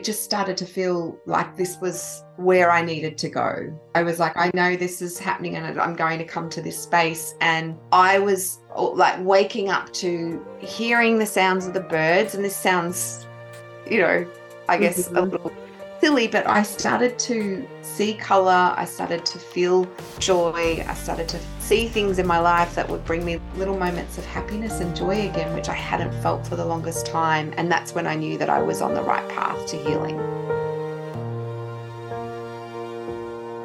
it just started to feel like this was where I needed to go. I was like, I know this is happening and I'm going to come to this space. And I was oh, like waking up to hearing the sounds of the birds. And this sounds, you know, I guess mm-hmm. a little silly, but I started to see color. I started to feel joy. I started to see things in my life that would bring me little moments of happiness and joy again, which I hadn't felt for the longest time. And that's when I knew that I was on the right path to healing.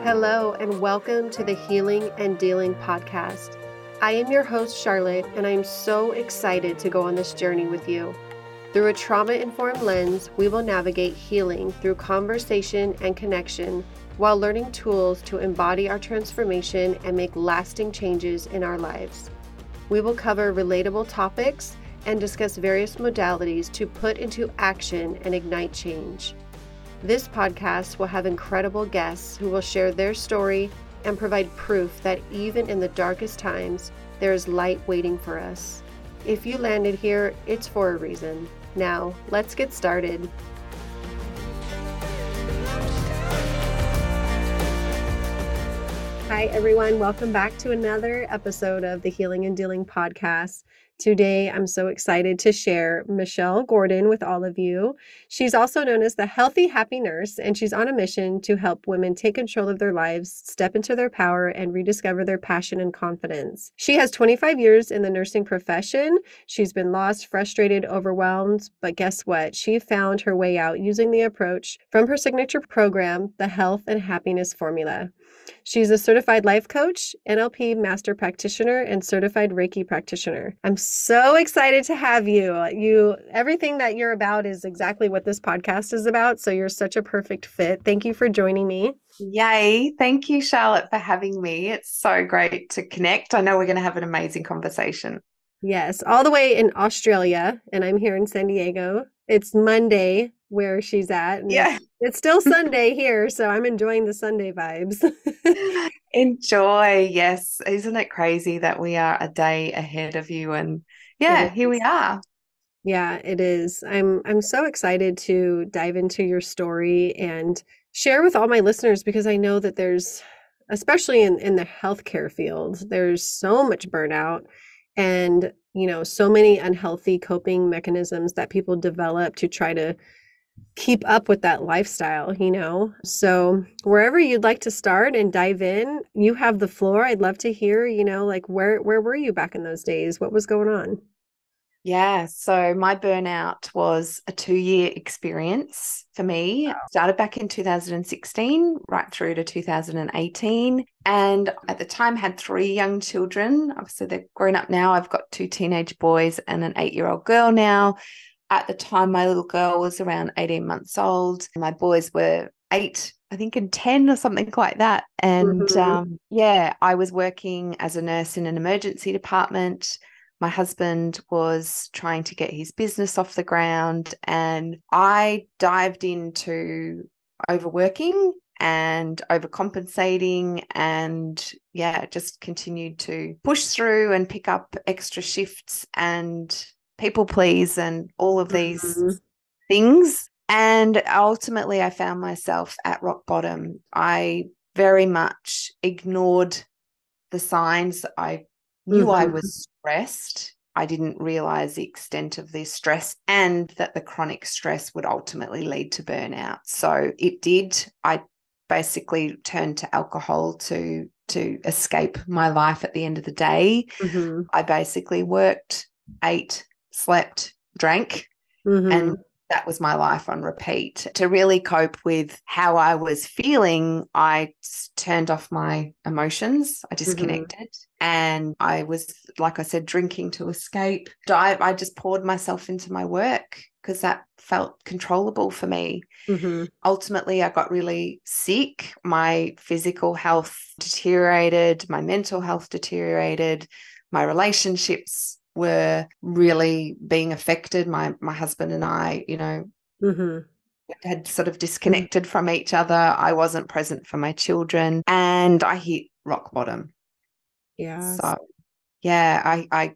Hello, and welcome to the Healing and Dealing podcast. I am your host, Charlotte, and I'm so excited to go on this journey with you. Through a trauma informed lens, we will navigate healing through conversation and connection while learning tools to embody our transformation and make lasting changes in our lives. We will cover relatable topics and discuss various modalities to put into action and ignite change. This podcast will have incredible guests who will share their story and provide proof that even in the darkest times, there is light waiting for us. If you landed here, it's for a reason. Now, let's get started. Hi, everyone. Welcome back to another episode of the Healing and Dealing podcast. Today, I'm so excited to share Michelle Gordon with all of you. She's also known as the Healthy Happy Nurse, and she's on a mission to help women take control of their lives, step into their power, and rediscover their passion and confidence. She has 25 years in the nursing profession. She's been lost, frustrated, overwhelmed, but guess what? She found her way out using the approach from her signature program, the Health and Happiness Formula. She's a certified life coach, NLP master practitioner, and certified Reiki practitioner. I'm so excited to have you. You everything that you're about is exactly what this podcast is about, so you're such a perfect fit. Thank you for joining me. Yay. Thank you, Charlotte, for having me. It's so great to connect. I know we're going to have an amazing conversation. Yes, all the way in Australia, and I'm here in San Diego. It's Monday where she's at. yeah. It's still Sunday here, so I'm enjoying the Sunday vibes. Enjoy. Yes. Isn't it crazy that we are a day ahead of you and yeah, here we are. Yeah, it is. I'm I'm so excited to dive into your story and share with all my listeners because I know that there's especially in in the healthcare field, there's so much burnout and you know so many unhealthy coping mechanisms that people develop to try to keep up with that lifestyle, you know? So, wherever you'd like to start and dive in, you have the floor. I'd love to hear, you know, like where where were you back in those days? What was going on? Yeah, so my burnout was a 2-year experience for me. Wow. Started back in 2016 right through to 2018 and at the time had 3 young children. Obviously they're grown up now. I've got two teenage boys and an 8-year-old girl now at the time, my little girl was around 18 months old. My boys were eight, I think, and 10 or something like that. And mm-hmm. um, yeah, I was working as a nurse in an emergency department. My husband was trying to get his business off the ground, and I dived into overworking and overcompensating and yeah just continued to push through and pick up extra shifts and people please and all of these mm-hmm. things. And ultimately, I found myself at rock bottom. I very much ignored the signs. I knew mm-hmm. I was stressed. I didn't realize the extent of the stress and that the chronic stress would ultimately lead to burnout. So it did. I basically turned to alcohol to to escape my life at the end of the day. Mm-hmm. I basically worked, ate, slept, drank, mm-hmm. and that was my life on repeat. To really cope with how I was feeling, I turned off my emotions. I mm-hmm. disconnected. Mm-hmm. And I was, like I said, drinking to escape. I, I just poured myself into my work because that felt controllable for me. Mm-hmm. Ultimately, I got really sick. My physical health deteriorated, my mental health deteriorated, my relationships were really being affected. My my husband and I, you know, mm-hmm. had sort of disconnected from each other. I wasn't present for my children, and I hit rock bottom. Yeah. So, yeah, I I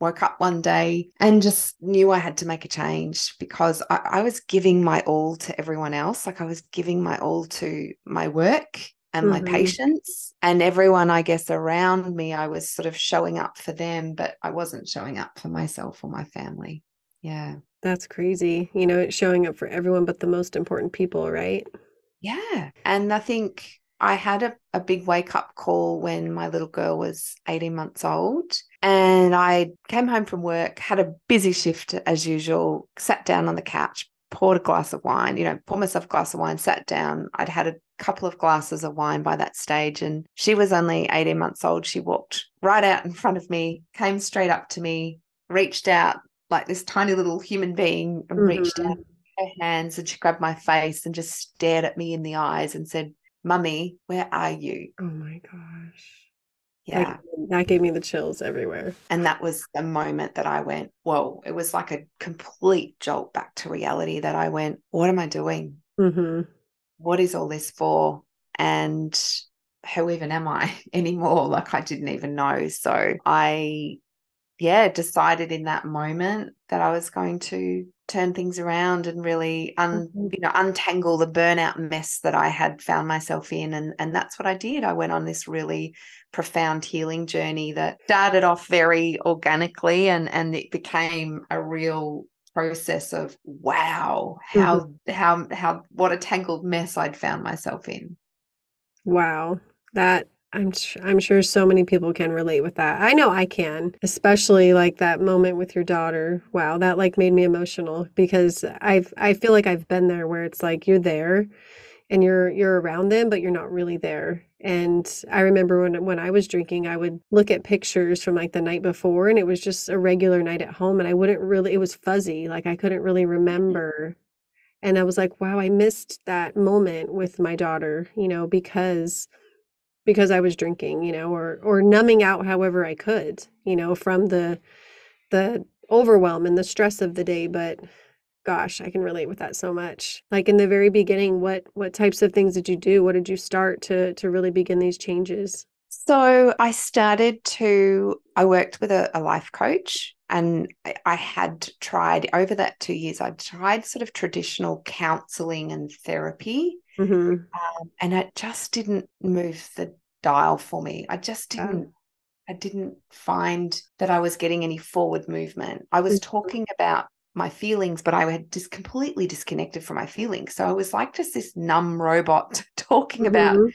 woke up one day and just knew I had to make a change because I, I, was giving my all to everyone else. Like I was giving my all to my work and mm-hmm. my patients and everyone, I guess, around me. I was sort of showing up for them, but I wasn't showing up for myself or my family. Yeah. That's crazy. You know, it's showing up for everyone but the most important people, right? Yeah. And I think I had a, a big wake up call when my little girl was 18 months old. And I came home from work, had a busy shift as usual, sat down on the couch, poured a glass of wine, you know, poured myself a glass of wine, sat down. I'd had a couple of glasses of wine by that stage. And she was only 18 months old. She walked right out in front of me, came straight up to me, reached out like this tiny little human being and mm-hmm. reached out her hands and she grabbed my face and just stared at me in the eyes and said, Mummy, where are you? Oh my gosh. Yeah. That, that gave me the chills everywhere. And that was the moment that I went, whoa, it was like a complete jolt back to reality that I went, what am I doing? Mm-hmm. What is all this for? And who even am I anymore? Like I didn't even know. So I, yeah, decided in that moment that I was going to turn things around and really un, mm-hmm. you know untangle the burnout mess that I had found myself in and and that's what I did I went on this really profound healing journey that started off very organically and and it became a real process of wow how mm-hmm. how how what a tangled mess I'd found myself in wow that I'm I'm sure so many people can relate with that. I know I can, especially like that moment with your daughter. Wow, that like made me emotional because I've I feel like I've been there where it's like you're there and you're you're around them but you're not really there. And I remember when when I was drinking, I would look at pictures from like the night before and it was just a regular night at home and I wouldn't really it was fuzzy, like I couldn't really remember. And I was like, wow, I missed that moment with my daughter, you know, because because I was drinking, you know, or or numbing out however I could, you know, from the the overwhelm and the stress of the day, but gosh, I can relate with that so much. Like in the very beginning, what what types of things did you do? What did you start to to really begin these changes? So I started to I worked with a, a life coach and I had tried over that two years, I'd tried sort of traditional counseling and therapy. Mm-hmm. Um, and it just didn't move the dial for me. I just didn't. I didn't find that I was getting any forward movement. I was mm-hmm. talking about my feelings, but I had just completely disconnected from my feelings. So I was like just this numb robot talking mm-hmm. about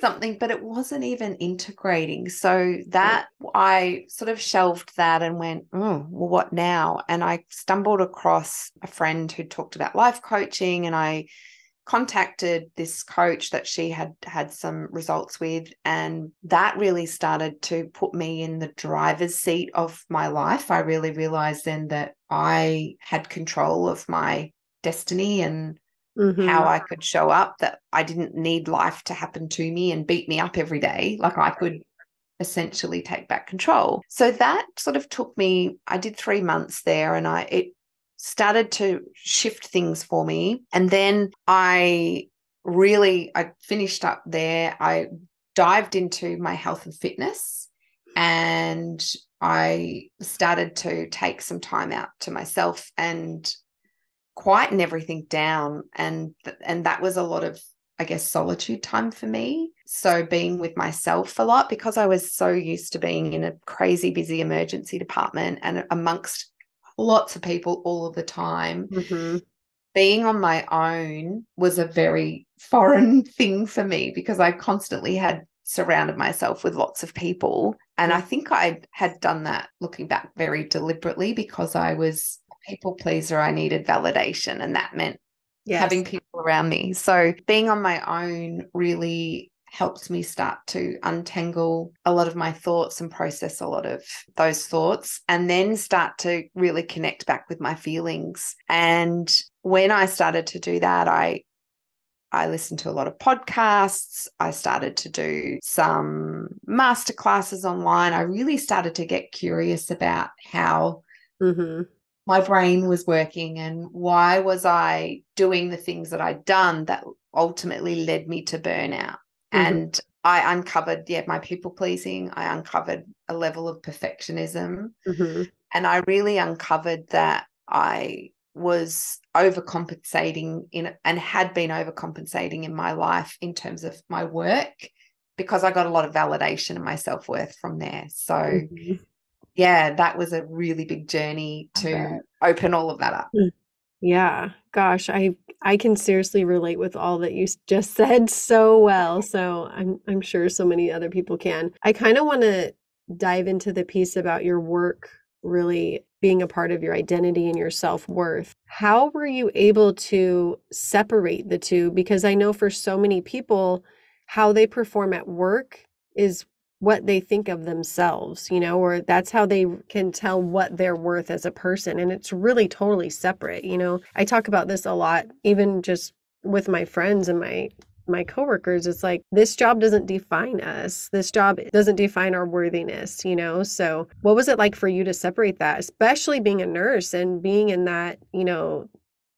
something, but it wasn't even integrating. So that I sort of shelved that and went, oh, well, what now? And I stumbled across a friend who talked about life coaching and I contacted this coach that she had had some results with and that really started to put me in the driver's seat of my life. I really realized then that i had control of my destiny and mm-hmm. how i could show up that i didn't need life to happen to me and beat me up every day. Like i could essentially take back control. So that sort of took me i did 3 months there and i it started to shift things for me. And then I really I finished up there. I dived into my health and fitness and I started to take some time out to myself and quieten everything down and and that was a lot of I guess solitude time for me. So being with myself a lot because I was so used to being in a crazy busy emergency department and amongst lots of people all of the time. Mm-hmm. Being on my own was a very foreign thing for me because I constantly had surrounded myself with lots of people. And I think I had done that looking back very deliberately because I was a people pleaser. I needed validation, and that meant yes. having people around me. So being on my own really helped me start to untangle a lot of my thoughts and process a lot of those thoughts and then start to really connect back with my feelings and when i started to do that i I listened to a lot of podcasts. I started to do some master classes online. I really started to get curious about how mm-hmm. my brain was working and why was I doing the things that I'd done that ultimately led me to burnout. Mm-hmm. And I uncovered, yeah, my people pleasing. I uncovered a level of perfectionism. Mm-hmm. And I really uncovered that I was overcompensating in and had been overcompensating in my life in terms of my work because I got a lot of validation and my self-worth from there. So mm-hmm. yeah, that was a really big journey to open all of that up. Mm. Yeah. Gosh, I I can seriously relate with all that you just said so well. So I'm I'm sure so many other people can. I kind of want to dive into the piece about your work really being a part of your identity and your self-worth. How were you able to separate the two because I know for so many people how they perform at work is what they think of themselves, you know, or that's how they can tell what they're worth as a person. And it's really totally separate. You know, I talk about this a lot, even just with my friends and my my coworkers it's like this job doesn't define us this job doesn't define our worthiness you know so what was it like for you to separate that especially being a nurse and being in that you know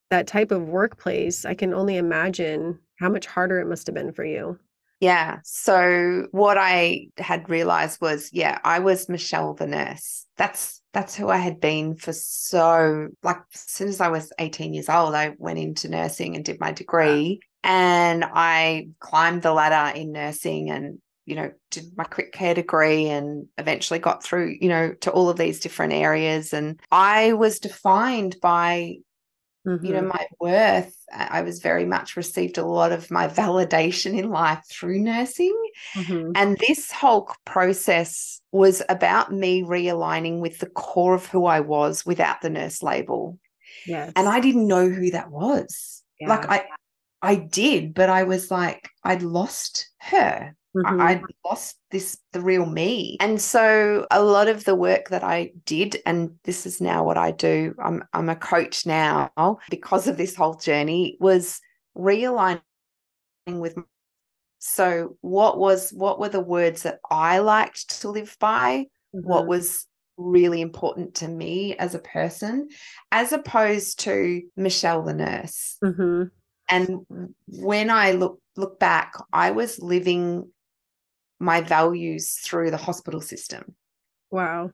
that type of workplace i can only imagine how much harder it must have been for you yeah. So what I had realized was, yeah, I was Michelle the nurse. That's that's who I had been for so like as soon as I was 18 years old, I went into nursing and did my degree. And I climbed the ladder in nursing and, you know, did my crit care degree and eventually got through, you know, to all of these different areas. And I was defined by Mm-hmm. You know, mm-hmm. my worth, I was very much received a lot of my validation in life through nursing. Mm-hmm. And this whole process was about me realigning with the core of who I was without the nurse label. Yes. And I didn't know who that was. Yeah. Like I I did, but I was like, I'd lost her. Mm-hmm. I, lost this, the real me. And so a lot of the work that I did, and this is now what I do, I'm, I'm a coach now because of this whole journey, was realigning with. So what was, what were the words that I liked to live by? Mm-hmm. What was really important to me as a person, as opposed to Michelle the nurse. Mm-hmm. And when I look look back, I was living my values through the hospital system. Wow.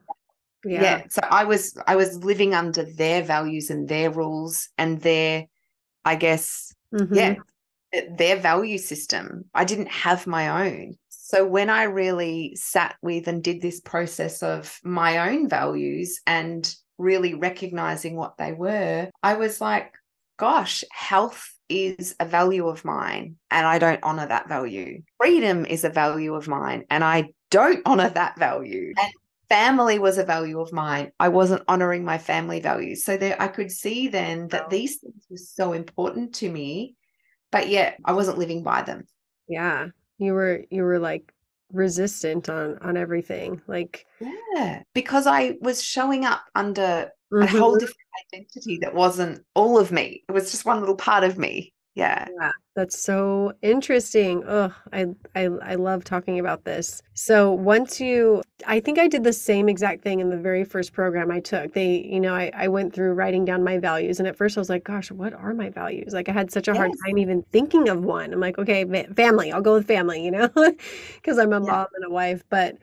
Yeah. yeah. So I was I was living under their values and their rules and their, I guess, mm-hmm. yeah, their value system. I didn't have my own. So when I really sat with and did this process of my own values and really recognizing what they were, I was like, gosh, health is a value of mine and I don't honor that value. Freedom is a value of mine and I don't honor that value. And family was a value of mine. I wasn't honoring my family values. So there I could see then that these things were so important to me, but yet I wasn't living by them. Yeah. You were you were like resistant on on everything. Like Yeah, because I was showing up under mm-hmm. a whole different identity that wasn't all of me. It was just one little part of me. Yeah. Yeah. That's so interesting. Oh, I, I I love talking about this. So once you I think I did the same exact thing in the very first program I took. They, you know, I, I went through writing down my values and at first I was like, gosh, what are my values? Like I had such a yes. hard time even thinking of one. I'm like, okay, family, I'll go with family, you know, because I'm a yeah. mom and a wife. But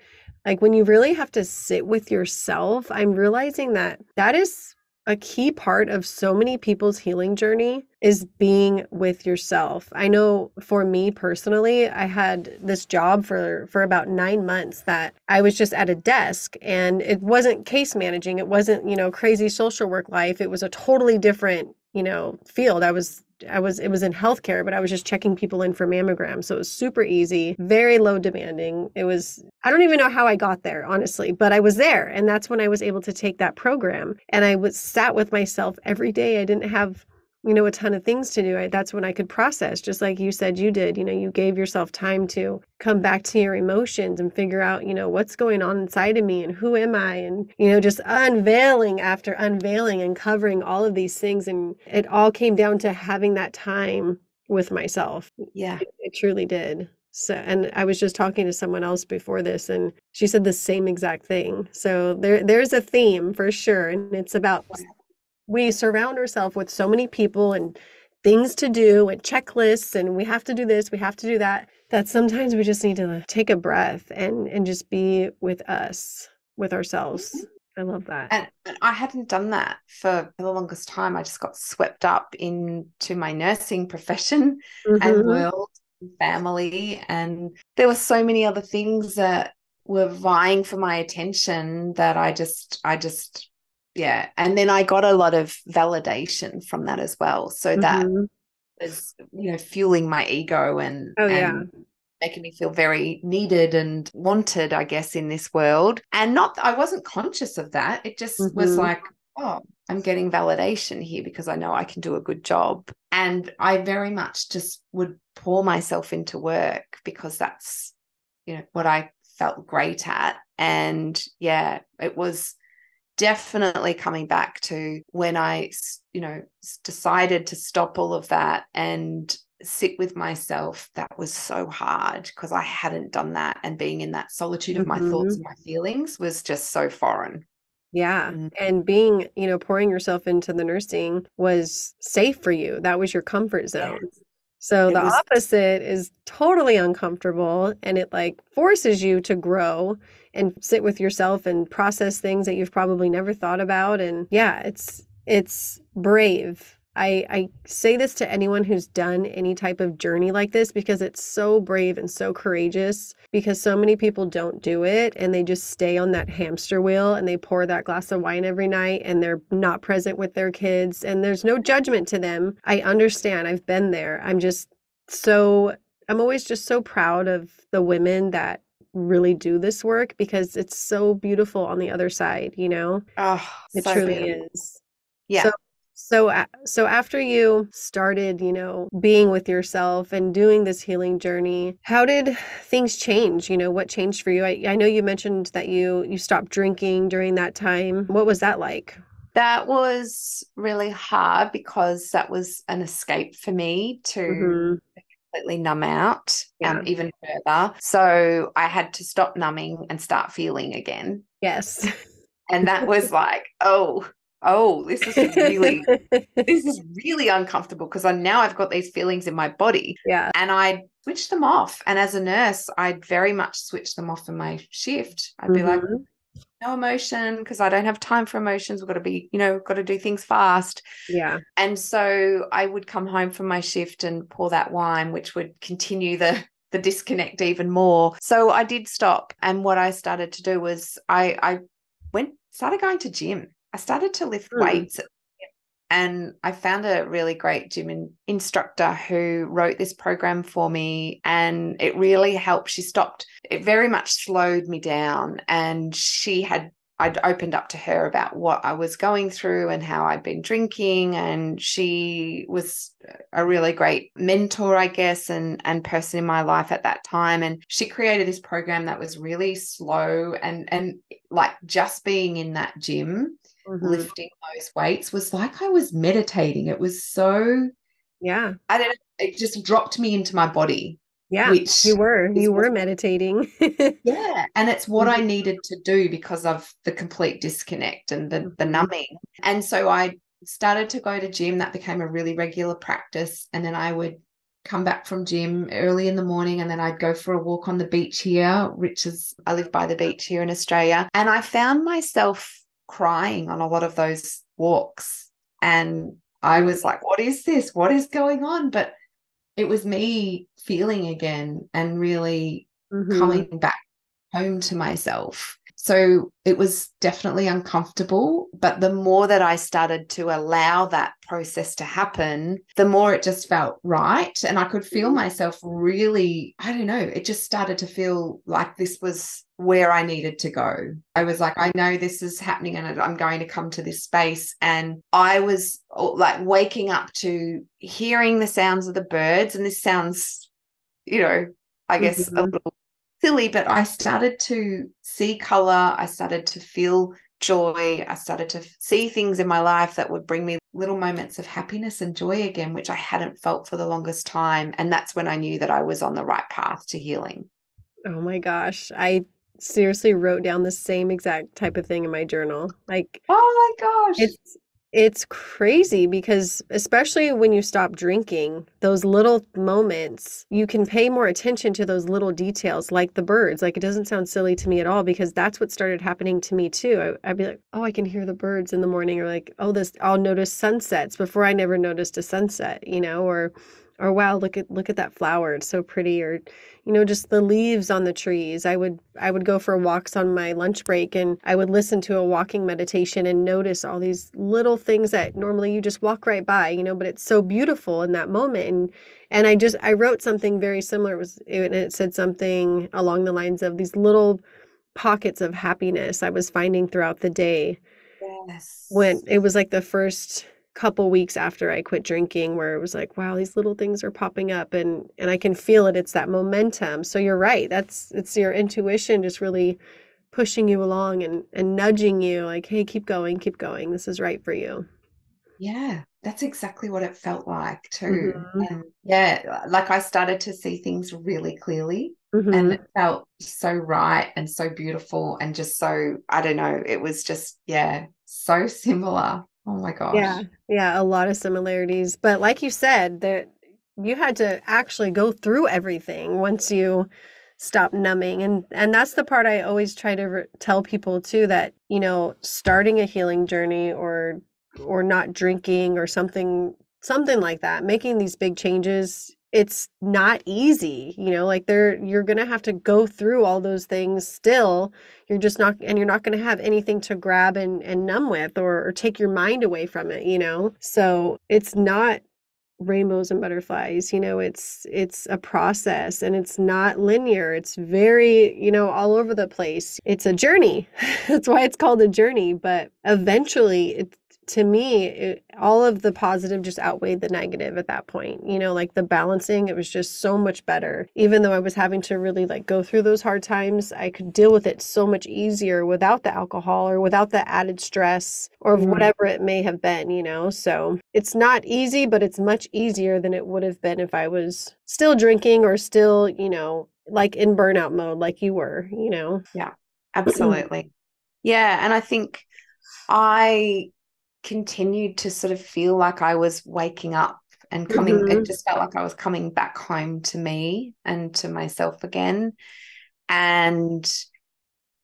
like when you really have to sit with yourself, I'm realizing that that is a key part of so many people's healing journey is being with yourself. I know for me personally, I had this job for for about 9 months that I was just at a desk and it wasn't case managing, it wasn't, you know, crazy social work life. It was a totally different, you know, field. I was I was it was in healthcare, but I was just checking people in for mammograms. So it was super easy, very low demanding. It was I don't even know how I got there, honestly, but I was there. And that's when I was able to take that program. And I was sat with myself every day. I didn't have you know, a ton of things to do. I, that's when I could process, just like you said you did. You know, you gave yourself time to come back to your emotions and figure out, you know, what's going on inside of me and who am I? And, you know, just unveiling after unveiling and covering all of these things. And it all came down to having that time with myself. Yeah. It, it truly did. So, and I was just talking to someone else before this, and she said the same exact thing. So there, there's a theme for sure, and it's about we surround ourselves with so many people and things to do and checklists and we have to do this, we have to do that, that sometimes we just need to take a breath and and just be with us, with ourselves. Mm-hmm. I love that. And, and, I hadn't done that for the longest time. I just got swept up into my nursing profession mm-hmm. and world and family. And there were so many other things that were vying for my attention that I just, I just, yeah. And then I got a lot of validation from that as well. So mm-hmm. that was, you know, fueling my ego and, oh, yeah. Making me feel very needed and wanted, I guess, in this world. And not, I wasn't conscious of that. It just mm-hmm. was like, oh, I'm getting validation here because I know I can do a good job. And I very much just would pour myself into work because that's, you know, what I felt great at. And yeah, it was definitely coming back to when I, you know, decided to stop all of that and sit with myself that was so hard because I hadn't done that and being in that solitude of mm-hmm. my thoughts mm-hmm. and my feelings was just so foreign. Yeah. Mm-hmm. And being, you know, pouring yourself into the nursing was safe for you. That was your comfort zone. Yes. So it the was... opposite is totally uncomfortable and it like forces you to grow and sit with yourself and process things that you've probably never thought about and yeah, it's it's brave I, I say this to anyone who's done any type of journey like this because it's so brave and so courageous because so many people don't do it and they just stay on that hamster wheel and they pour that glass of wine every night and they're not present with their kids and there's no judgment to them. I understand. I've been there. I'm just so I'm always just so proud of the women that really do this work because it's so beautiful on the other side, you know? Oh, it so truly beautiful. is. Yeah. So so so after you started, you know, being with yourself and doing this healing journey, how did things change? You know, what changed for you? I, I know you mentioned that you you stopped drinking during that time. What was that like? That was really hard because that was an escape for me to mm-hmm. completely numb out um, yeah. um, even further. So I had to stop numbing and start feeling again. Yes. And that was like, oh, oh, this is really this is really uncomfortable because I now I've got these feelings in my body. Yeah. And I switch them off. And as a nurse, I'd very much switch them off in my shift. I'd be mm-hmm. like, no emotion because I don't have time for emotions. We've got to be, you know, got to do things fast. Yeah. And so I would come home from my shift and pour that wine, which would continue the the disconnect even more. So I did stop. And what I started to do was I I went started going to gym I started to lift mm. weights and I found a really great gym in, instructor who wrote this program for me and it really helped. She stopped, it very much slowed me down and she had I'd opened up to her about what I was going through and how I'd been drinking. And she was a really great mentor, I guess, and, and person in my life at that time. And she created this program that was really slow and and like just being in that gym mm-hmm. lifting those weights was like I was meditating. It was so yeah. I don't know, it just dropped me into my body. Yeah, which you were you were meditating. yeah, and it's what I mm-hmm. needed to do because of the complete disconnect and the the mm-hmm. numbing. And so I started to go to gym. That became a really regular practice, and then I would come back from gym early in the morning and then I'd go for a walk on the beach here, which is I live by the beach here in Australia. And I found myself crying on a lot of those walks. And I was like, what is this? What is going on? But it was me feeling again and really mm-hmm. coming back home to myself. So it was definitely uncomfortable. But the more that I started to allow that process to happen, the more it just felt right. And I could feel mm-hmm. myself really, I don't know, it just started to feel like this was where I needed to go. I was like, I know this is happening and I'm going to come to this space. And I was like waking up to hearing the sounds of the birds. And this sounds, you know, I guess mm-hmm. a little silly, but I started to see color. I started to feel joy. I started to see things in my life that would bring me little moments of happiness and joy again, which I hadn't felt for the longest time. And that's when I knew that I was on the right path to healing. Oh my gosh. I seriously wrote down the same exact type of thing in my journal. Like, oh my gosh. It's It's crazy because, especially when you stop drinking, those little moments, you can pay more attention to those little details, like the birds. Like, it doesn't sound silly to me at all because that's what started happening to me too. I, would be like, oh, I can hear the birds in the morning, or like, oh, this, I'll notice sunsets before I never noticed a sunset, you know, or, or wow, look at, look at that flower. It's so pretty. Or, you know just the leaves on the trees i would i would go for walks on my lunch break and i would listen to a walking meditation and notice all these little things that normally you just walk right by you know but it's so beautiful in that moment and and i just i wrote something very similar it was and it said something along the lines of these little pockets of happiness i was finding throughout the day yes when it was like the first couple weeks after I quit drinking where it was like wow these little things are popping up and and I can feel it it's that momentum so you're right that's it's your intuition just really pushing you along and and nudging you like hey keep going keep going this is right for you yeah that's exactly what it felt like too mm-hmm. and yeah like I started to see things really clearly mm-hmm. and it felt so right and so beautiful and just so I don't know it was just yeah so similar Oh my gosh. Yeah. Yeah. A lot of similarities. But like you said, that you had to actually go through everything once you stop numbing and and that's the part i always try to re- tell people too that you know starting a healing journey or or not drinking or something something like that making these big changes it's not easy you know like there you're to have to go through all those things still. You're just not and you're not to have anything to grab and and numb with or, or take your mind away from it you know? So it's not rainbows and butterflies you know it's it's a process and it's not linear. It's very you know all over the place. It's a journey. That's why it's called a journey but eventually it to me, it, all of the positive just outweighed the negative at that point. You know, like the balancing, it was just so much better. Even though I was having to really like go through those hard times, I could deal with it so much easier without the alcohol or without the added stress or mm-hmm. whatever it may have been, you know? So it's not easy, but it's much easier than it would have been if I was still drinking or still, you know, like in burnout mode, like you were, you know? Yeah, absolutely. yeah. And I think I continued to sort of feel like I was waking up and coming, mm-hmm. it just felt like I was coming back home to me and to myself again. And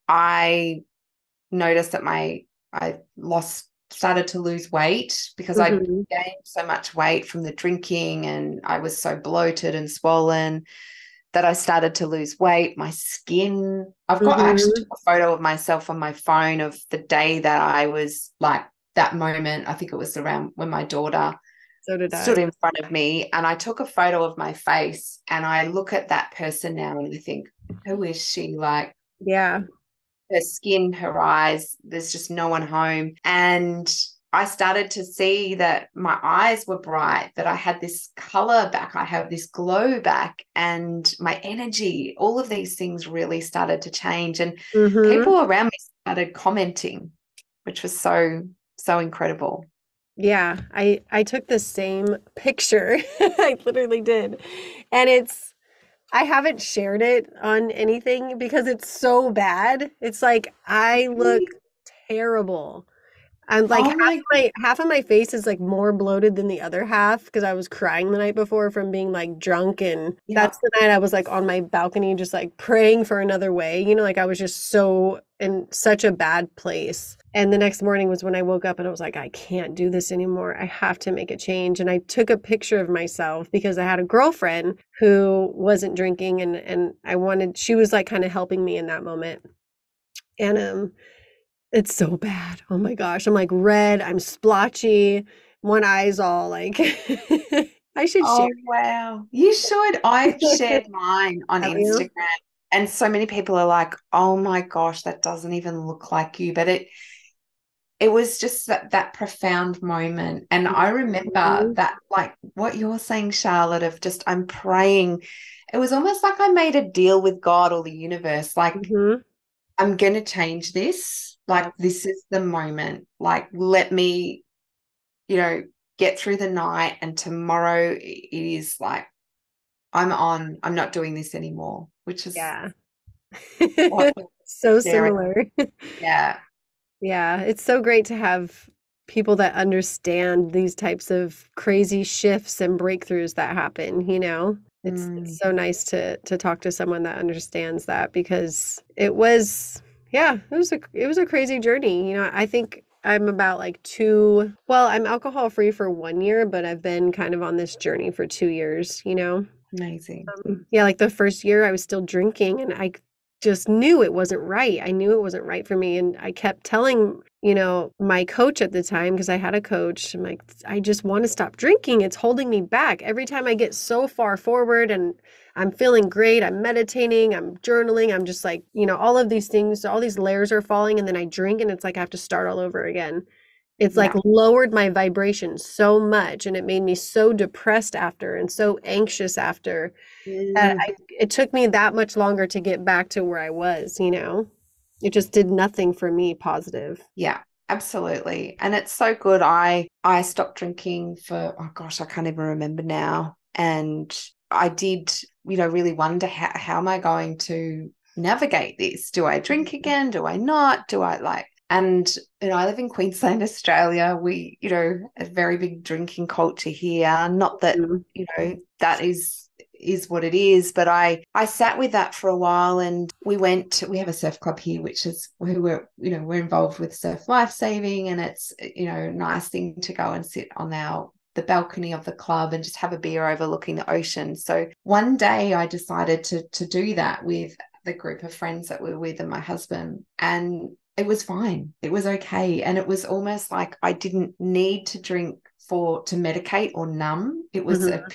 I noticed that my, I lost, started to lose weight because mm-hmm. I gained so much weight from the drinking and I was so bloated and swollen that I started to lose weight. My skin, I've got mm-hmm. Actually took a photo of myself on my phone of the day that I was like that moment. I think it was around when my daughter so stood in front of me and I took a photo of my face and I look at that person now and I think, who is she? Like, yeah, her skin, her eyes, there's just no one home. And I started to see that my eyes were bright, that I had this color back, I have this glow back, and my energy, all of these things really started to change. And mm-hmm. people around me started commenting, which was so so incredible. Yeah, I I took the same picture. I literally did. And it's I haven't shared it on anything because it's so bad. It's like I look terrible. I'm like oh half my, my half of my face is like more bloated than the other half because I was crying the night before from being like drunk and yeah. that's the night I was like on my balcony just like praying for another way. You know, like I was just so in such a bad place. And the next morning was when I woke up and I was like, I can't do this anymore. I have to make a change. And I took a picture of myself because I had a girlfriend who wasn't drinking and and I wanted she was like kind of helping me in that moment. And um it's so bad. Oh my gosh. I'm like red, I'm splotchy, one eye's all like I should oh, share. wow. You should. I've shared mine on Have Instagram. You? And so many people are like, oh my gosh, that doesn't even look like you. But it it was just that, that profound moment. And I remember mm-hmm. that, like what you're saying, Charlotte, of just I'm praying. It was almost like I made a deal with God or the universe. Like, mm-hmm. I'm going to change this. Like, this is the moment. Like, let me, you know, get through the night. And tomorrow it is like, I'm on, I'm not doing this anymore, which is. Yeah. so similar. Yeah. Yeah, it's so great to have people that understand these types of crazy shifts and breakthroughs that happen, you know? It's, mm. it's so nice to to talk to someone that understands that because it was yeah, it was a it was a crazy journey. You know, I think I'm about like two well, I'm alcohol free for 1 year, but I've been kind of on this journey for 2 years, you know. Amazing. Um, yeah, like the first year I was still drinking and I just knew it wasn't right. I knew it wasn't right for me. And I kept telling, you know, my coach at the time, because I had a coach, I'm like, I just want to stop drinking. It's holding me back. Every time I get so far forward and I'm feeling great, I'm meditating, I'm journaling, I'm just like, you know, all of these things, all these layers are falling. And then I drink and it's like I have to start all over again. It's like lowered my vibration so much and it made me so depressed after and so anxious after. Mm. I, it took me that much longer to get back to where I was, you know? It just did nothing for me positive. Yeah absolutely and it's so good i i stopped drinking for oh gosh i can't even remember now and i did you know really wonder how, how am i going to navigate this do i drink mm-hmm. again do i not do i like and you know, I live in Queensland, Australia. We, you know, a very big drinking culture here. Not that mm. you know that is is what it is, but I I sat with that for a while, and we went. We have a surf club here, which is who we're you know we're involved with surf life saving, and it's you know nice thing to go and sit on our the balcony of the club and just have a beer overlooking the ocean. So one day I decided to to do that with the group of friends that we're with and my husband. And it was fine. It was okay. And it was almost like I didn't need to drink for to medicate or numb. It was mm-hmm. a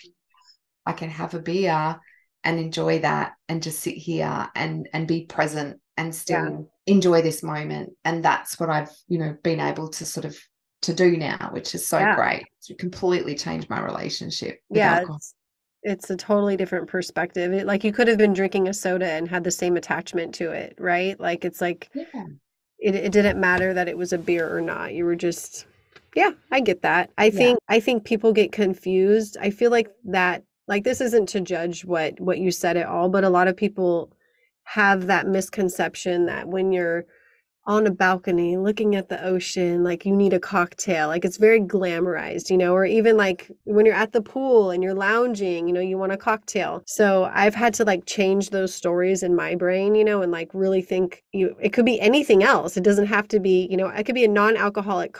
I can have a beer and enjoy that and just sit here and and be present and still yeah. enjoy this moment. And that's what I've, you know, been able to sort of to do now, which is so yeah. great. It's completely changed my relationship. yeah. It's, it's, a totally different perspective. It, like you could have been drinking a soda and had the same attachment to it, right? Like it's like yeah it, it didn't matter that it was a beer or not. You were just yeah, I get that. I think. I think people get confused. I feel like that like this isn't to judge what what you said at all, but a lot of people have that misconception that when you're on a balcony looking at the ocean like you need a cocktail like it's very glamorized you know or even like when you're at the pool and you're lounging you know you want a cocktail. So i've had to like change those stories in my brain you know and like really think you it could be anything else. It doesn't have to be you know it could be a non-alcoholic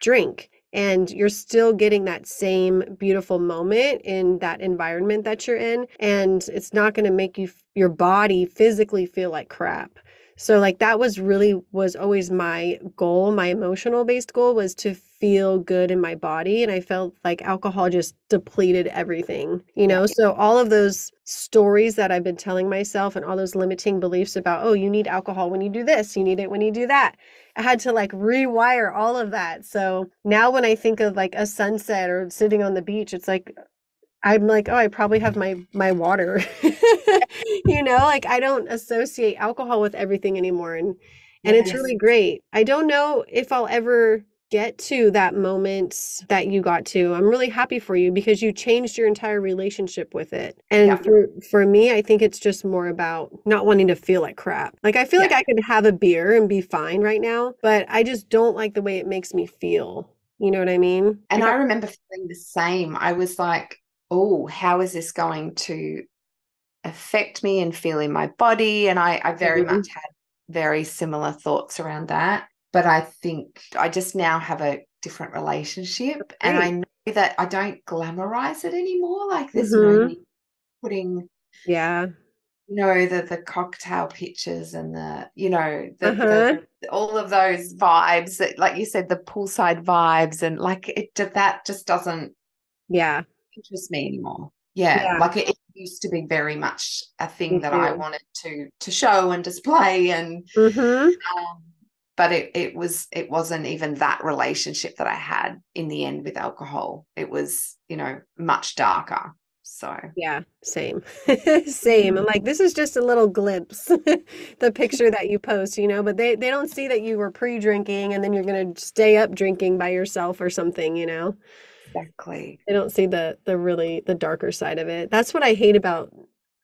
drink and you're still getting that same beautiful moment in that environment that you're in and it's not going to make you your body physically feel like crap. So like that was really was always my goal my emotional based goal was to feel good in my body and i felt like alcohol just depleted everything you know? So all of those stories that i've been telling myself and all those limiting beliefs about oh you need alcohol when you do this you need it when you do that i had to like rewire all of that so now when i think of like a sunset or sitting on the beach it's like I'm like, oh, I probably have my my water. you know, like I don't associate alcohol with everything anymore and and yes. it's really great. I don't know if I'll ever get to that moment that you got to. I'm really happy for you because you changed your entire relationship with it. And yeah. for for me, I think it's just more about not wanting to feel like crap. Like I feel yeah. like I could have a beer and be fine right now, but I just don't like the way it makes me feel. You know what I mean? And I remember feeling the same. I was like, oh, how is this going to affect me and feel in my body? And I, I very mm-hmm. much had very similar thoughts around that. But I think I just now have a different relationship. And I know that I don't glamorize it anymore. Like there's mm-hmm. no putting yeah you know the the cocktail pictures and the you know the, uh-huh. the, all of those vibes that like you said the poolside vibes and like it that just doesn't yeah interest me anymore. Yeah, yeah. like it, it, used to be very much a thing me that. I wanted to to show and display, and mm-hmm. um, but it it was it wasn't even that relationship that I had in the end with alcohol. It was you know much darker. So yeah, same, same. I'm like, this is just a little glimpse, the picture that you post, you know. But they they don't see that you were pre-drinking and then you're gonna stay up drinking by yourself or something, you know. Exactly. I don't see the the really the darker side of it. That's what I hate about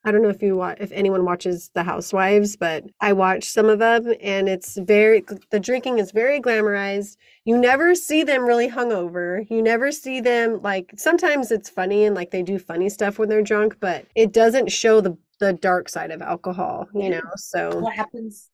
I don't know if you watch, if anyone watches The Housewives, but I watch some of them and it's very, the drinking is very glamorized. You never see them really hungover. You never see them like, sometimes it's funny and like they do funny stuff when they're drunk, but it doesn't show the, the dark side of alcohol, you know? So what happens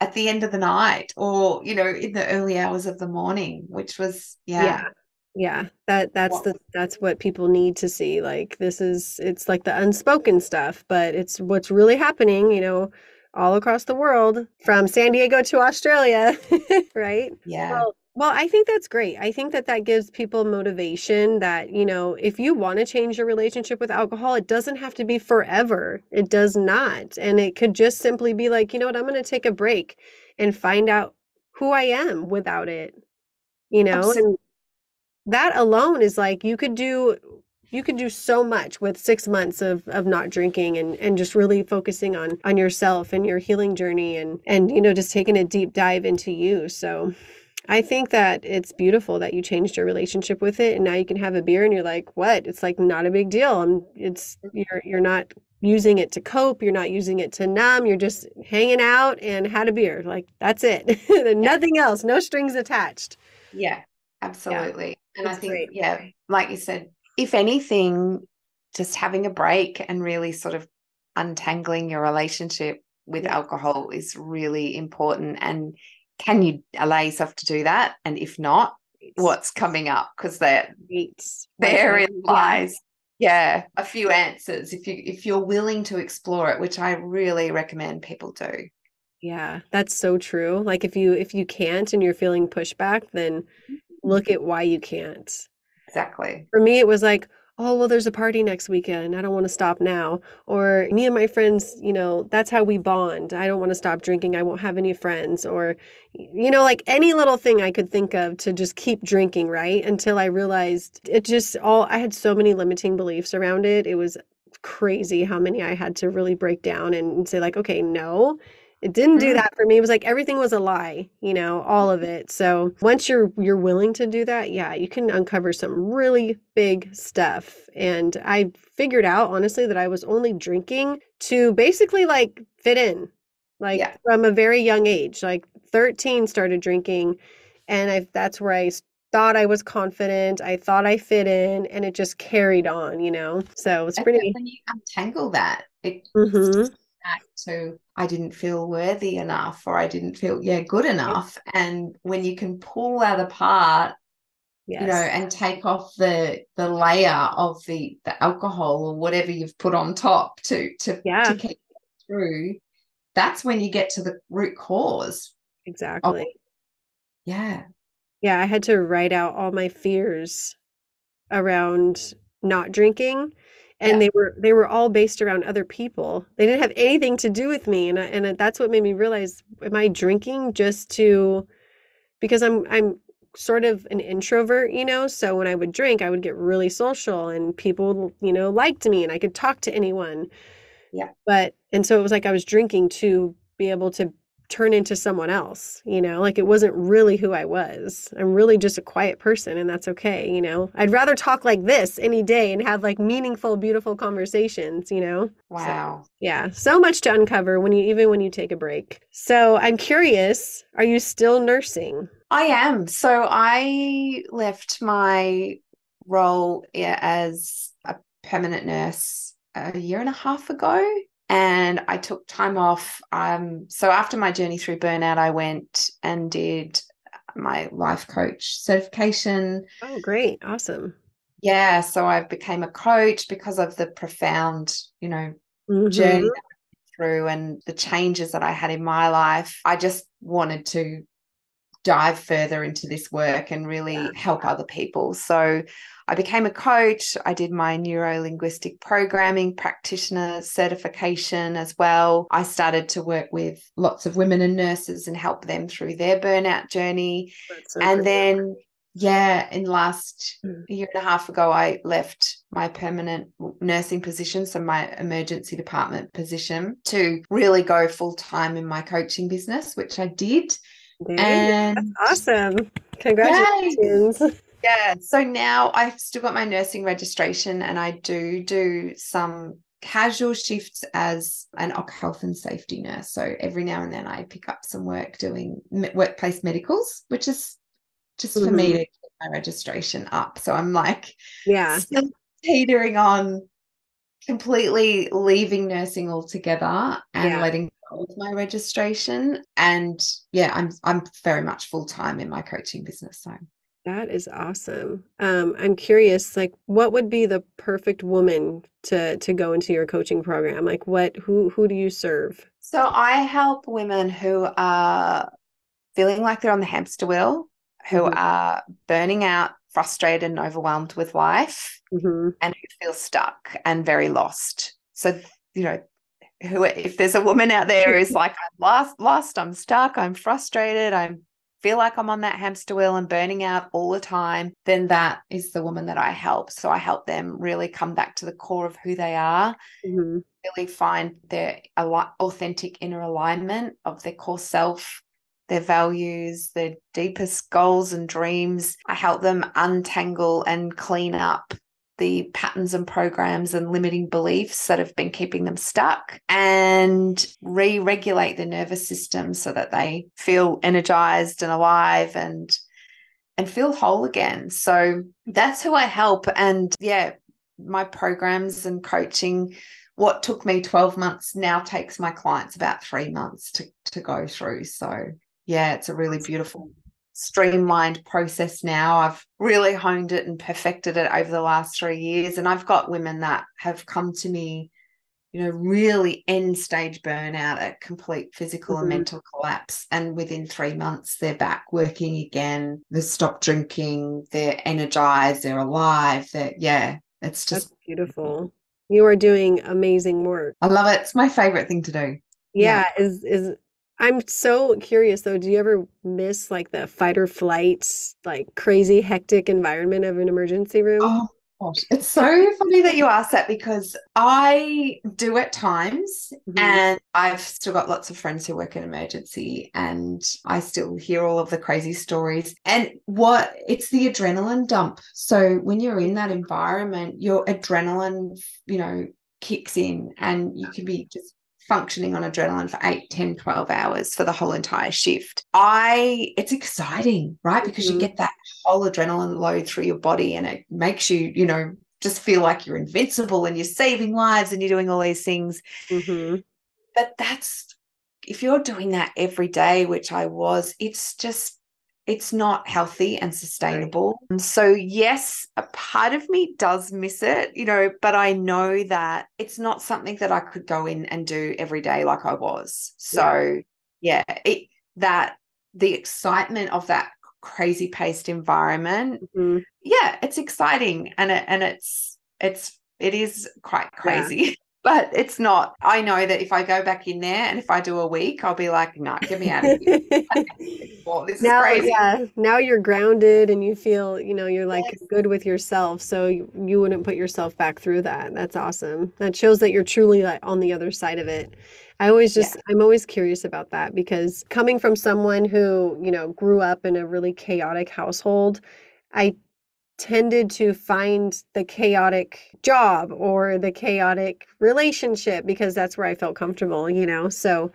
at the end of the night or, you know, in the early hours of the morning, which was, yeah. yeah yeah that that's the that's what people need to see like this is it's like the unspoken stuff but it's what's really happening you know all across the world from san diego to australia right? Yeah. Well, well i think that's great. I think that that gives people motivation that you know if you want to change your relationship with alcohol it doesn't have to be forever. It does not and it could just simply be like you know what? I'm going to take a break and find out who i am without it you know Absolutely. and that alone is like you could do you could do so much with six months of of not drinking and and just really focusing on on yourself and your healing journey and and you know just taking a deep dive into you so I think that it's beautiful that you changed your relationship with it and now you can have a beer and you're like, what? It's like not a big deal. I'm it's you're you're not using it to cope, you're not using it to numb, you're just hanging out and had a beer. Like that's it. Nothing else, no strings attached. Yeah, absolutely. Yeah. And I think, great. yeah, like you said, if anything, just having a break and really sort of untangling your relationship with yeah. alcohol is really important. And can you allow yourself to do that? And if not, what's coming up? Because that therein lies yeah a few answers if you if you're willing to explore it which i really recommend people do yeah that's so true like if you if you can't and you're feeling pushback then mm. Look at why you can't. Exactly. For me, it was like, oh, well, there's a party next weekend. I don't want to stop now. Or me and my friends, you know, that's how we bond. I don't want to stop drinking. I won't have any friends. Or, you know, like any little thing I could think of to just keep drinking, right? Until I realized it just all, I had so many limiting beliefs around it. It was crazy how many I had to really break down and say, like, okay, no, it didn't do mm. that for me. It was like everything was a lie, you know, all of it. So once you're you're willing to do that, yeah, you can uncover some really big stuff. And I figured out honestly that I was only drinking to basically like fit in. Like yeah. from a very young age, like 13 started drinking and I that's where I thought I was confident. I thought I fit in and it just carried on, you know. So it's pretty when you untangle that, it mm-hmm back to I didn't feel worthy enough or I didn't feel yeah good enough. And when you can pull that apart, yes. you know, and take off the the layer of the the alcohol or whatever you've put on top to to, yeah. to keep through, that's when you get to the root cause. Exactly. Of, yeah. Yeah, I had to write out all my fears around not drinking and yeah. they were they were all based around other people. They didn't have anything to do with me and I, and that's what made me realize am i drinking just to because i'm i'm sort of an introvert you know? So when i would drink i would get really social and people you know liked me and i could talk to anyone. Yeah. But and so it was like i was drinking to be able to turn into someone else, you know, like it wasn't really who I was. I'm really just a quiet person and that's okay, you know. I'd rather talk like this any day and have like meaningful, beautiful conversations, you know. Wow. So, yeah, so much to uncover when you even when you take a break. So, I'm curious, are you still nursing? I am. So, I left my role eh, as a permanent nurse a year and a half ago and I took time off. Um, so after my journey through burnout, I went and did my life coach certification. Oh, great. Awesome. Yeah. So I became a coach because of the profound, you know, mm-hmm. journey through and the changes that I had in my life. I just wanted to dive further into this work and really yeah. help other people. So I became a coach. I did my neuro linguistic programming practitioner certification as well. I started to work with lots of women and nurses and help them through their burnout journey. So and then, yeah, in last mm. year and a half ago, I left my permanent nursing position, so my emergency department position, to really go full time in my coaching business, which I did. And That's awesome. Congratulations. Yay yeah. So now I've still got my nursing registration and I do do some casual shifts as an OC health and safety nurse. So every now and then I pick up some work doing workplace medicals, which is just mm-hmm. for me mm-hmm. to get my registration up. So I'm like, yeah, still teetering on completely leaving nursing altogether and yeah. letting of my registration. And yeah, I'm I'm very much full time in my coaching business. So that is awesome. Um, I'm curious, like, what would be the perfect woman to to go into your coaching program? Like, what who who do you serve? So I help women who are feeling like they're on the hamster wheel, who mm-hmm. are burning out, frustrated, and overwhelmed with life, mm-hmm. and who feel stuck and very lost. So you know, who if there's a woman out there who's like, I'm lost, lost, I'm stuck, I'm frustrated, I'm feel like I'm on that hamster wheel and burning out all the time, then that is the woman that I help. So I help them really come back to the core of who they are, mm-hmm. really find their authentic inner alignment of their core self, their values, their deepest goals and dreams. I help them untangle and clean up the patterns and programs and limiting beliefs that have been keeping them stuck and re regulate the nervous system so that they feel energized and alive and and feel whole again. So that's who I help. And yeah, my programs and coaching, what took me 12 months now takes my clients about three months to, to go through. So yeah, it's a really beautiful streamlined process now. I've really honed it and perfected it over the last three years. And I've got women that have come to me, you know, really end stage burnout, a complete physical mm-hmm. and mental collapse. And within three months, they're back working again. They've stopped drinking, they're energized, they're alive. They're, yeah, it's just That's beautiful. You are doing amazing work. I love it. It's my favorite thing to do. Yeah, yeah. is is I'm so curious though. Do you ever miss like the fight or flight, like crazy hectic environment of an emergency room? Oh gosh, it's so funny that you ask that because I do at times, mm-hmm. and I've still got lots of friends who work in emergency, and I still hear all of the crazy stories. And what it's the adrenaline dump. So when you're in that environment, your adrenaline, you know, kicks in, and you can be just functioning on adrenaline for 8 10 12 hours for the whole entire shift i it's exciting right because mm-hmm. you get that whole adrenaline load through your body and it makes you you know just feel like you're invincible and you're saving lives and you're doing all these things mm-hmm. but that's if you're doing that every day which i was it's just it's not healthy and sustainable. And so, yes, a part of me does miss it, you know, but I know that it's not something that I could go in and do every day like I was. So, yeah, yeah it that the excitement of that crazy paced environment, mm-hmm. yeah, it's exciting and it and it's it's it is quite crazy. But it's not. I know that if I go back in there and if I do a week, I'll be like, no, get me out of here. this now, is crazy. Yeah, now you're grounded and you feel, you know, you're like yes. good with yourself. So you, you wouldn't put yourself back through that. That's awesome. That shows that you're truly like on the other side of it. I always just, yeah. I'm always curious about that because coming from someone who, you know, grew up in a really chaotic household, I tended to find the chaotic job or the chaotic relationship because that's where I felt comfortable, you know. So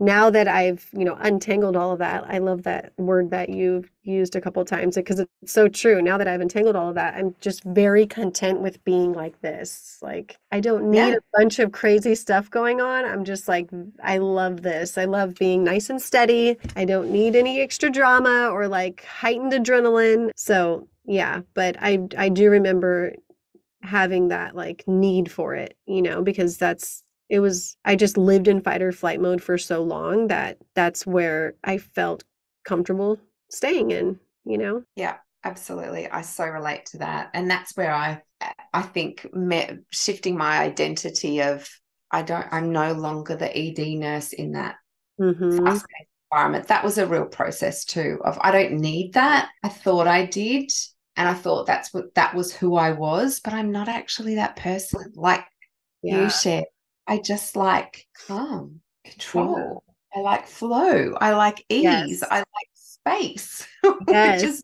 now that I've, you know, untangled all of that, I love that word that you've used a couple times because it's so true. Now that I've entangled all of that, I'm just very content with being like this. Like I don't need yeah. a bunch of crazy stuff going on. I'm just like I love this. I love being nice and steady. I don't need any extra drama or like heightened adrenaline. So yeah but i i do remember having that like need for it you know because that's it was i just lived in fight or flight mode for so long that that's where i felt comfortable staying in you know yeah absolutely i so relate to that and that's where i i think met, shifting my identity of i don't i'm no longer the ed nurse in that mm-hmm. environment that was a real process too of i don't need that i thought i did and I thought that's what that was who I was, but I'm not actually that person. Like yeah. you said, I just like calm, control. Yeah. I like flow. I like ease. Yes. I like space. Yes.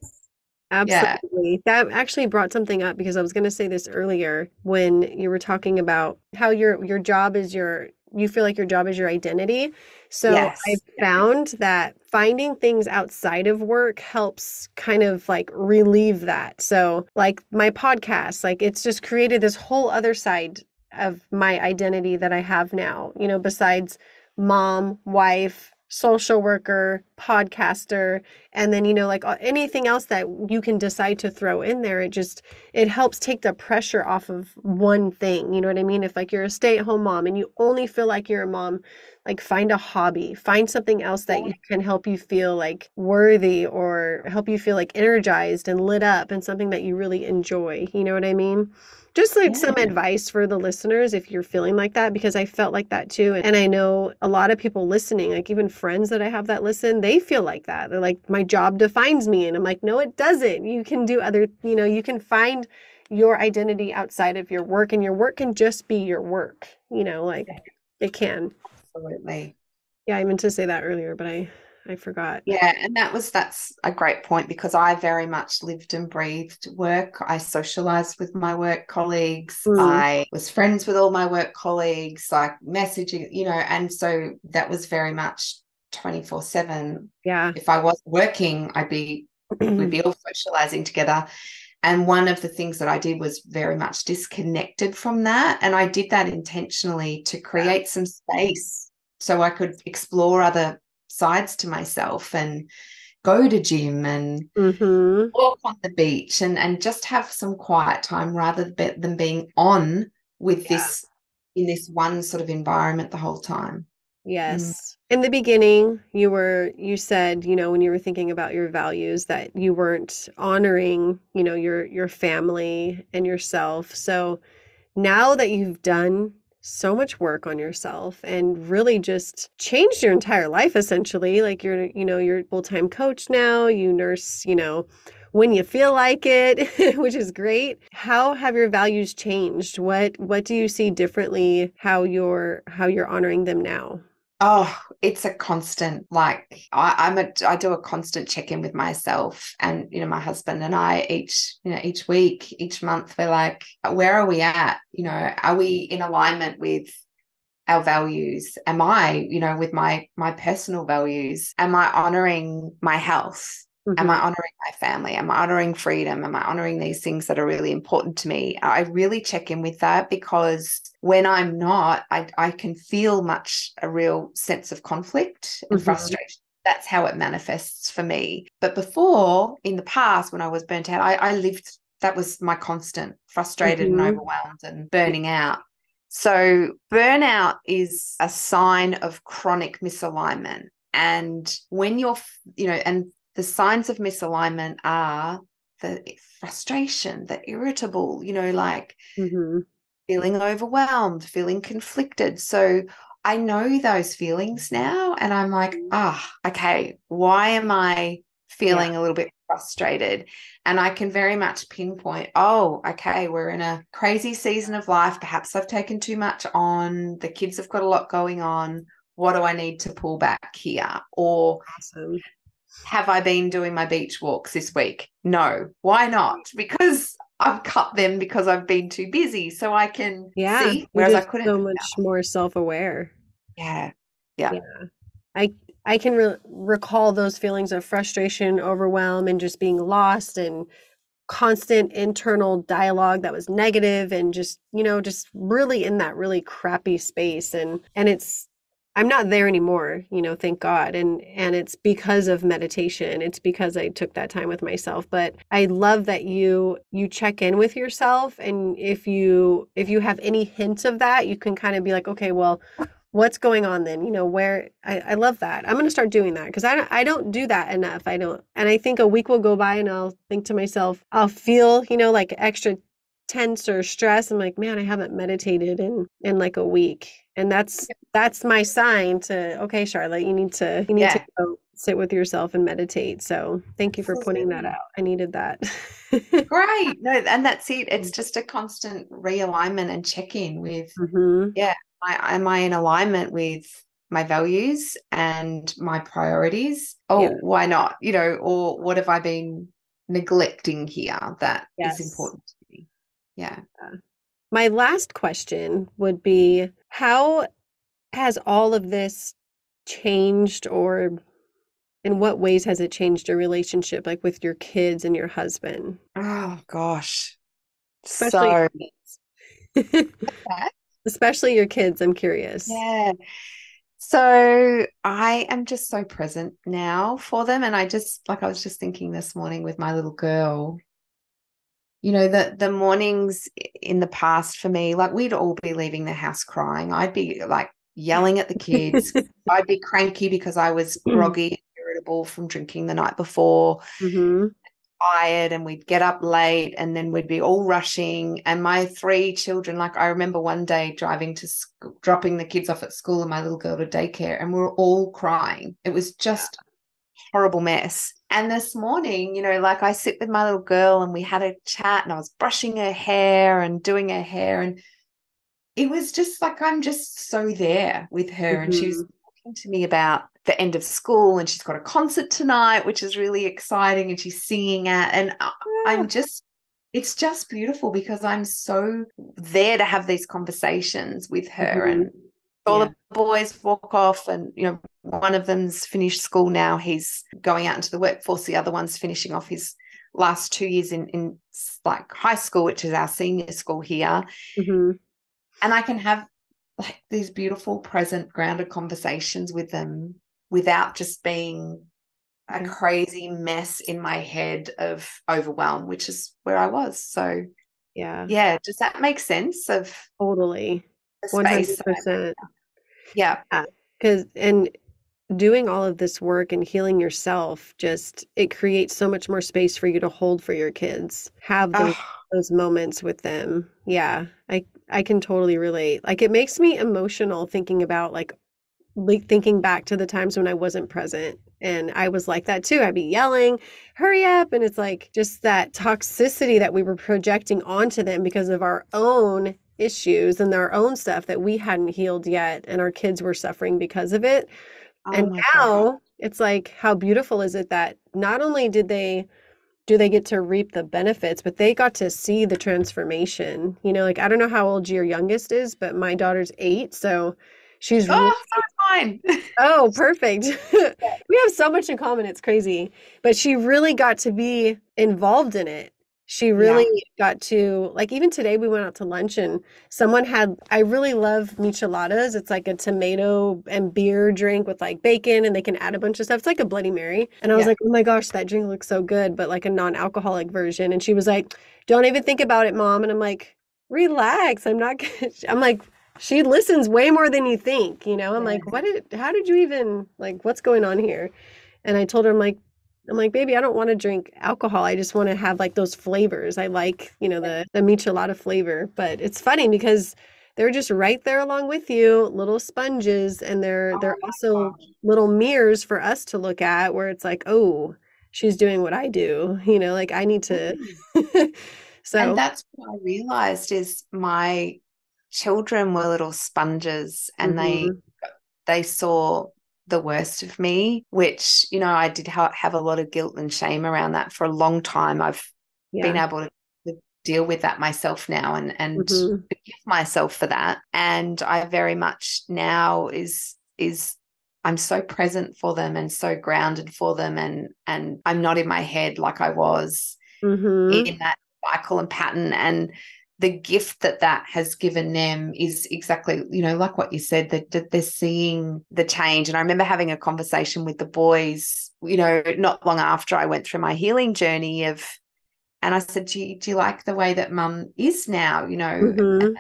Absolutely. Yeah. That actually brought something up because I was going to say this earlier when you were talking about how your your job is your you feel like your job is your identity. So yes. I've found that finding things outside of work helps kind of like relieve that. So like my podcast, like it's just created this whole other side of my identity that I have now, you know, besides mom, wife, social worker, podcaster, and then, you know, like anything else that you can decide to throw in there. It just, it helps take the pressure off of one thing. You know what I mean? If like you're a stay at home mom and you only feel like you're a mom, like find a hobby, find something else that you can help you feel like worthy or help you feel like energized and lit up and something that you really enjoy. You know what I mean? just like yeah. some advice for the listeners if you're feeling like that because I felt like that too and I know a lot of people listening like even friends that I have that listen they feel like that they're like my job defines me and I'm like no it doesn't you can do other you know you can find your identity outside of your work and your work can just be your work you know like it can absolutely yeah I meant to say that earlier but I I forgot. Yeah, and that was that's a great point because I very much lived and breathed work. I socialized with my work colleagues. Mm. I was friends with all my work colleagues, like messaging, you know, and so that was very much 24/7. Yeah. If I was working, I'd be we'd be all socializing together. And one of the things that I did was very much disconnected from that. And I did that intentionally to create some space so I could explore other sides to myself and go to gym and mm-hmm. walk on the beach and and just have some quiet time rather than being on with yeah. this in this one sort of environment the whole time. Yes. Mm. in the beginning you were you said you know when you were thinking about your values that you weren't honoring you know your your family and yourself. So now that you've done so much work on yourself and really just changed your entire life essentially like you're you know you're full-time coach now you nurse you know when you feel like it which is great. How have your values changed? What what do you see differently how you're how you're honoring them now Oh, it's a constant. Like I, I'm a, I do a constant check in with myself, and you know, my husband and I each, you know, each week, each month, we're like, where are we at? You know, are we in alignment with our values? Am I, you know, with my my personal values? Am I honoring my health? Mm-hmm. Am I honoring my family? Am I honoring freedom? Am I honoring these things that are really important to me? I really check in with that because when I'm not, I, I can feel much a real sense of conflict and mm-hmm. frustration. That's how it manifests for me. But before, in the past, when I was burnt out, I, I lived, that was my constant frustrated mm-hmm. and overwhelmed and burning out. So, burnout is a sign of chronic misalignment. And when you're, you know, and the signs of misalignment are the frustration, the irritable, you know, like mm-hmm. Feeling overwhelmed, feeling conflicted. So I know those feelings now. And I'm like, mm-hmm. ah, oh, okay, why am I feeling yeah. a little bit frustrated? And I can very much pinpoint, oh, okay, we're in a crazy season of life. Perhaps I've taken too much on. The kids have got a lot going on. What do I need to pull back here? Or have I been doing my beach walks this week? No. Why not? Because I've cut them because I've been too busy. So I can yeah, see whereas I couldn't. So much more self aware. Yeah. yeah. Yeah. I I can re- recall those feelings of frustration, overwhelm, and just being lost and constant internal dialogue that was negative and just you know just really in that really crappy space and and it's I'm not there anymore, you know, thank God. And and it's because of meditation. It's because I took that time with myself. But I love that you you check in with yourself and if you if you have any hints of that, you can kind of be like, okay, well, what's going on then you know where i, I love that i'm going to start doing that because I, I don't do that enough i don't and i think a week will go by and i'll think to myself i'll feel you know like extra tense or stress i'm like man i haven't meditated in in like a week. And that's that's my sign to okay charlotte you need to you need yeah. to go sit with yourself and meditate. So thank you for pointing that out. I needed that. Great no and that's it. It's just a constant realignment and check-in with mm-hmm. yeah I, am i in alignment with my values and my priorities? Oh yeah. why not? You know or what have i been neglecting here that Yes. is important? to Yeah. My last question would be how has all of this changed or in what ways has it changed your relationship like with your kids and your husband? Oh gosh. Especially So your kids. Especially your kids, I'm curious. Yeah. So I am just so present now for them. And I just, like, I was just thinking this morning with my little girl, you know, the, the mornings in the past for me, like, we'd all be leaving the house crying. I'd be like yelling at the kids. I'd be cranky because I was groggy and irritable from drinking the night before. hmm tired and we'd get up late and then we'd be all rushing and my three children like i remember one day driving to school, dropping the kids off at school and my little girl to daycare and we were all crying it was just horrible mess. And this morning you know like i sit with my little girl and we had a chat and i was brushing her hair and doing her hair and it was just like i'm just so there with her and she was talking to me about the end of school and she's got a concert tonight which is really exciting and she's singing at and I- i'm just it's just beautiful because i'm so there to have these conversations with her Mhm. and all Yeah. the boys walk off and you know one of them's finished school now he's going out into the workforce the other one's finishing off his last two years in in like high school which is our senior school here. Hmm and I can have like these beautiful present grounded conversations with them without just being a crazy mess in my head of overwhelm which is where I was. So Yeah, yeah does that make sense of totally. One hundred space that I'm in? percent. yeah Because and doing all of this work and healing yourself just it creates so much more space for you to hold for your kids. Have those Oh, those moments with them. Yeah, I I can totally relate. Like it makes me emotional thinking about like like thinking back to the times when I wasn't present and I was like that too. I'd be yelling, "Hurry up." And it's like just that toxicity that we were projecting onto them because of our own issues and our own stuff that we hadn't healed yet and our kids were suffering because of it. oh And my God. now it's like, how beautiful is it that not only did they do they get to reap the benefits, but they got to see the transformation. You know, like I don't know how old your youngest is, but my daughter's eight, so she's oh really so fine oh perfect. we have so much in common, it's crazy. But she really got to be involved in it. She really got to like even today we went out to lunch and someone had I really love micheladas. It's like a tomato and beer drink with like bacon and they can add a bunch of stuff. It's like a Bloody Mary. And I was Yeah. like, "Oh my gosh, that drink looks so good, but like a non-alcoholic version." And she was like, "Don't even think about it, mom." And I'm like, "Relax. I'm not gonna I'm like she listens way more than you think, you know? I'm like, "What did how did you even like what's going on here?" And I told her I'm like I'm like, baby, I don't want to drink alcohol. I just want to have like those flavors. I like, you know, the the michelada flavor. But it's funny because they're just right there along with you, little sponges, and they're they're Oh also gosh. little mirrors for us to look at where it's like, oh, she's doing what I do. You know, like I need to Mm. so and that's what I realized is my children were little sponges and they Mhm. they saw the worst of me, which, you know, I did ha- have a lot of guilt and shame around that for a long time. I've been able to deal with that myself now and and Mhm. forgive myself for that. And I very much now is is I'm so present for them and so grounded for them and and I'm not in my head like I was Mhm. in that cycle and pattern and the gift that that has given them is exactly you know like what you said that, that they're seeing the change and i remember having a conversation with the boys you know not long after i went through my healing journey of and i said do you, do you like the way that mum is now you know Mhm.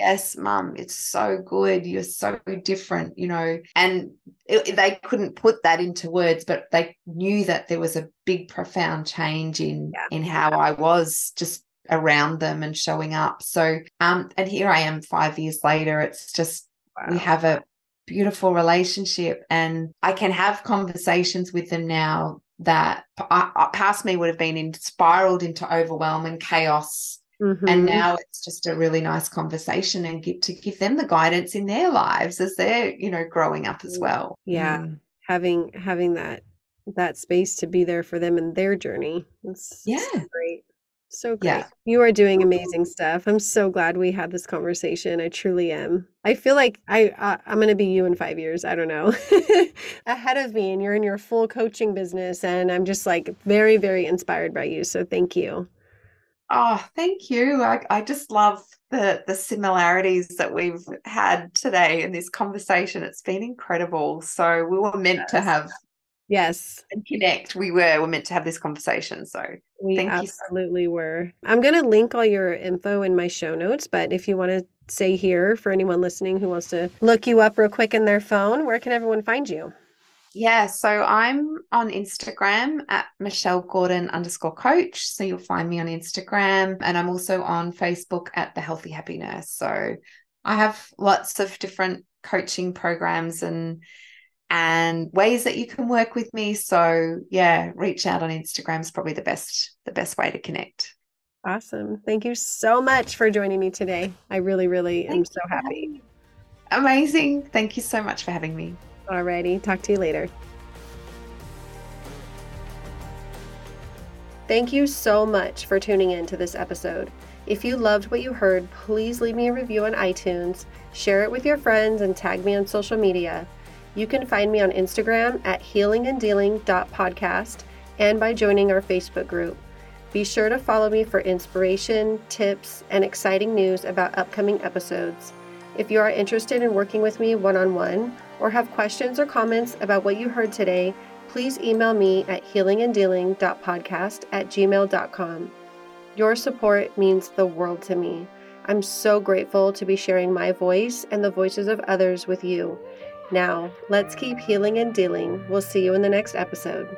yes mum it's so good you're so different you know and it, they couldn't put that into words but they knew that there was a big profound change in Yeah. in how i was just around them and showing up so um and here i am 5 years later it's just we have a beautiful relationship and i can have conversations with them now that I, I- past me would have been in, spiraled into overwhelm and chaos and Mhm. now it's just a really nice conversation and give, to give them the guidance in their lives as they're you know growing up as well Yeah. Mm. having having that that space to be there for them in their journey. It's Yeah. so great. So great. Yeah. You are doing amazing stuff. I'm so glad we had this conversation. I truly am. I feel like I uh, I'm going to be you in 5 years. I don't know. Ahead of me and you're in your full coaching business and I'm just like very very inspired by you. So thank you. Oh, thank you. I, I just love the the similarities that we've had today in this conversation. It's been incredible. So we were meant to have Yes. and connect. We were. We're meant to have this conversation. So We Thank you so- absolutely were. I'm going to link all your info in my show notes, but if you want to say here for anyone listening who wants to look you up real quick in their phone, where can everyone find you? yeah, so I'm on Instagram at Michelle Gordon underscore coach. So you'll find me on Instagram. And I'm also on Facebook at the Healthy Happy Nurse. So I have lots of different coaching programs and and ways that you can work with me. So yeah, reach out on Instagram is probably the best the best way to connect. Awesome. Thank you so much for joining me today. I really, really am Thank so you for happy. Amazing. Thank you so much for having me. Alrighty. Talk to you later. Thank you so much for tuning in to this episode. If you loved what you heard, please leave me a review on iTunes, share it with your friends, and tag me on social media. You can find me on Instagram at healinganddealing.podcast and by joining our Facebook group. Be sure to follow me for inspiration, tips, and exciting news about upcoming episodes. If you are interested in working with me one on one or have questions or comments about what you heard today, please email me at healinganddealing.podcast at gmail.com. Your support means the world to me. I'm so grateful to be sharing my voice and the voices of others with you. Now, let's keep healing and dealing. We'll see you in the next episode.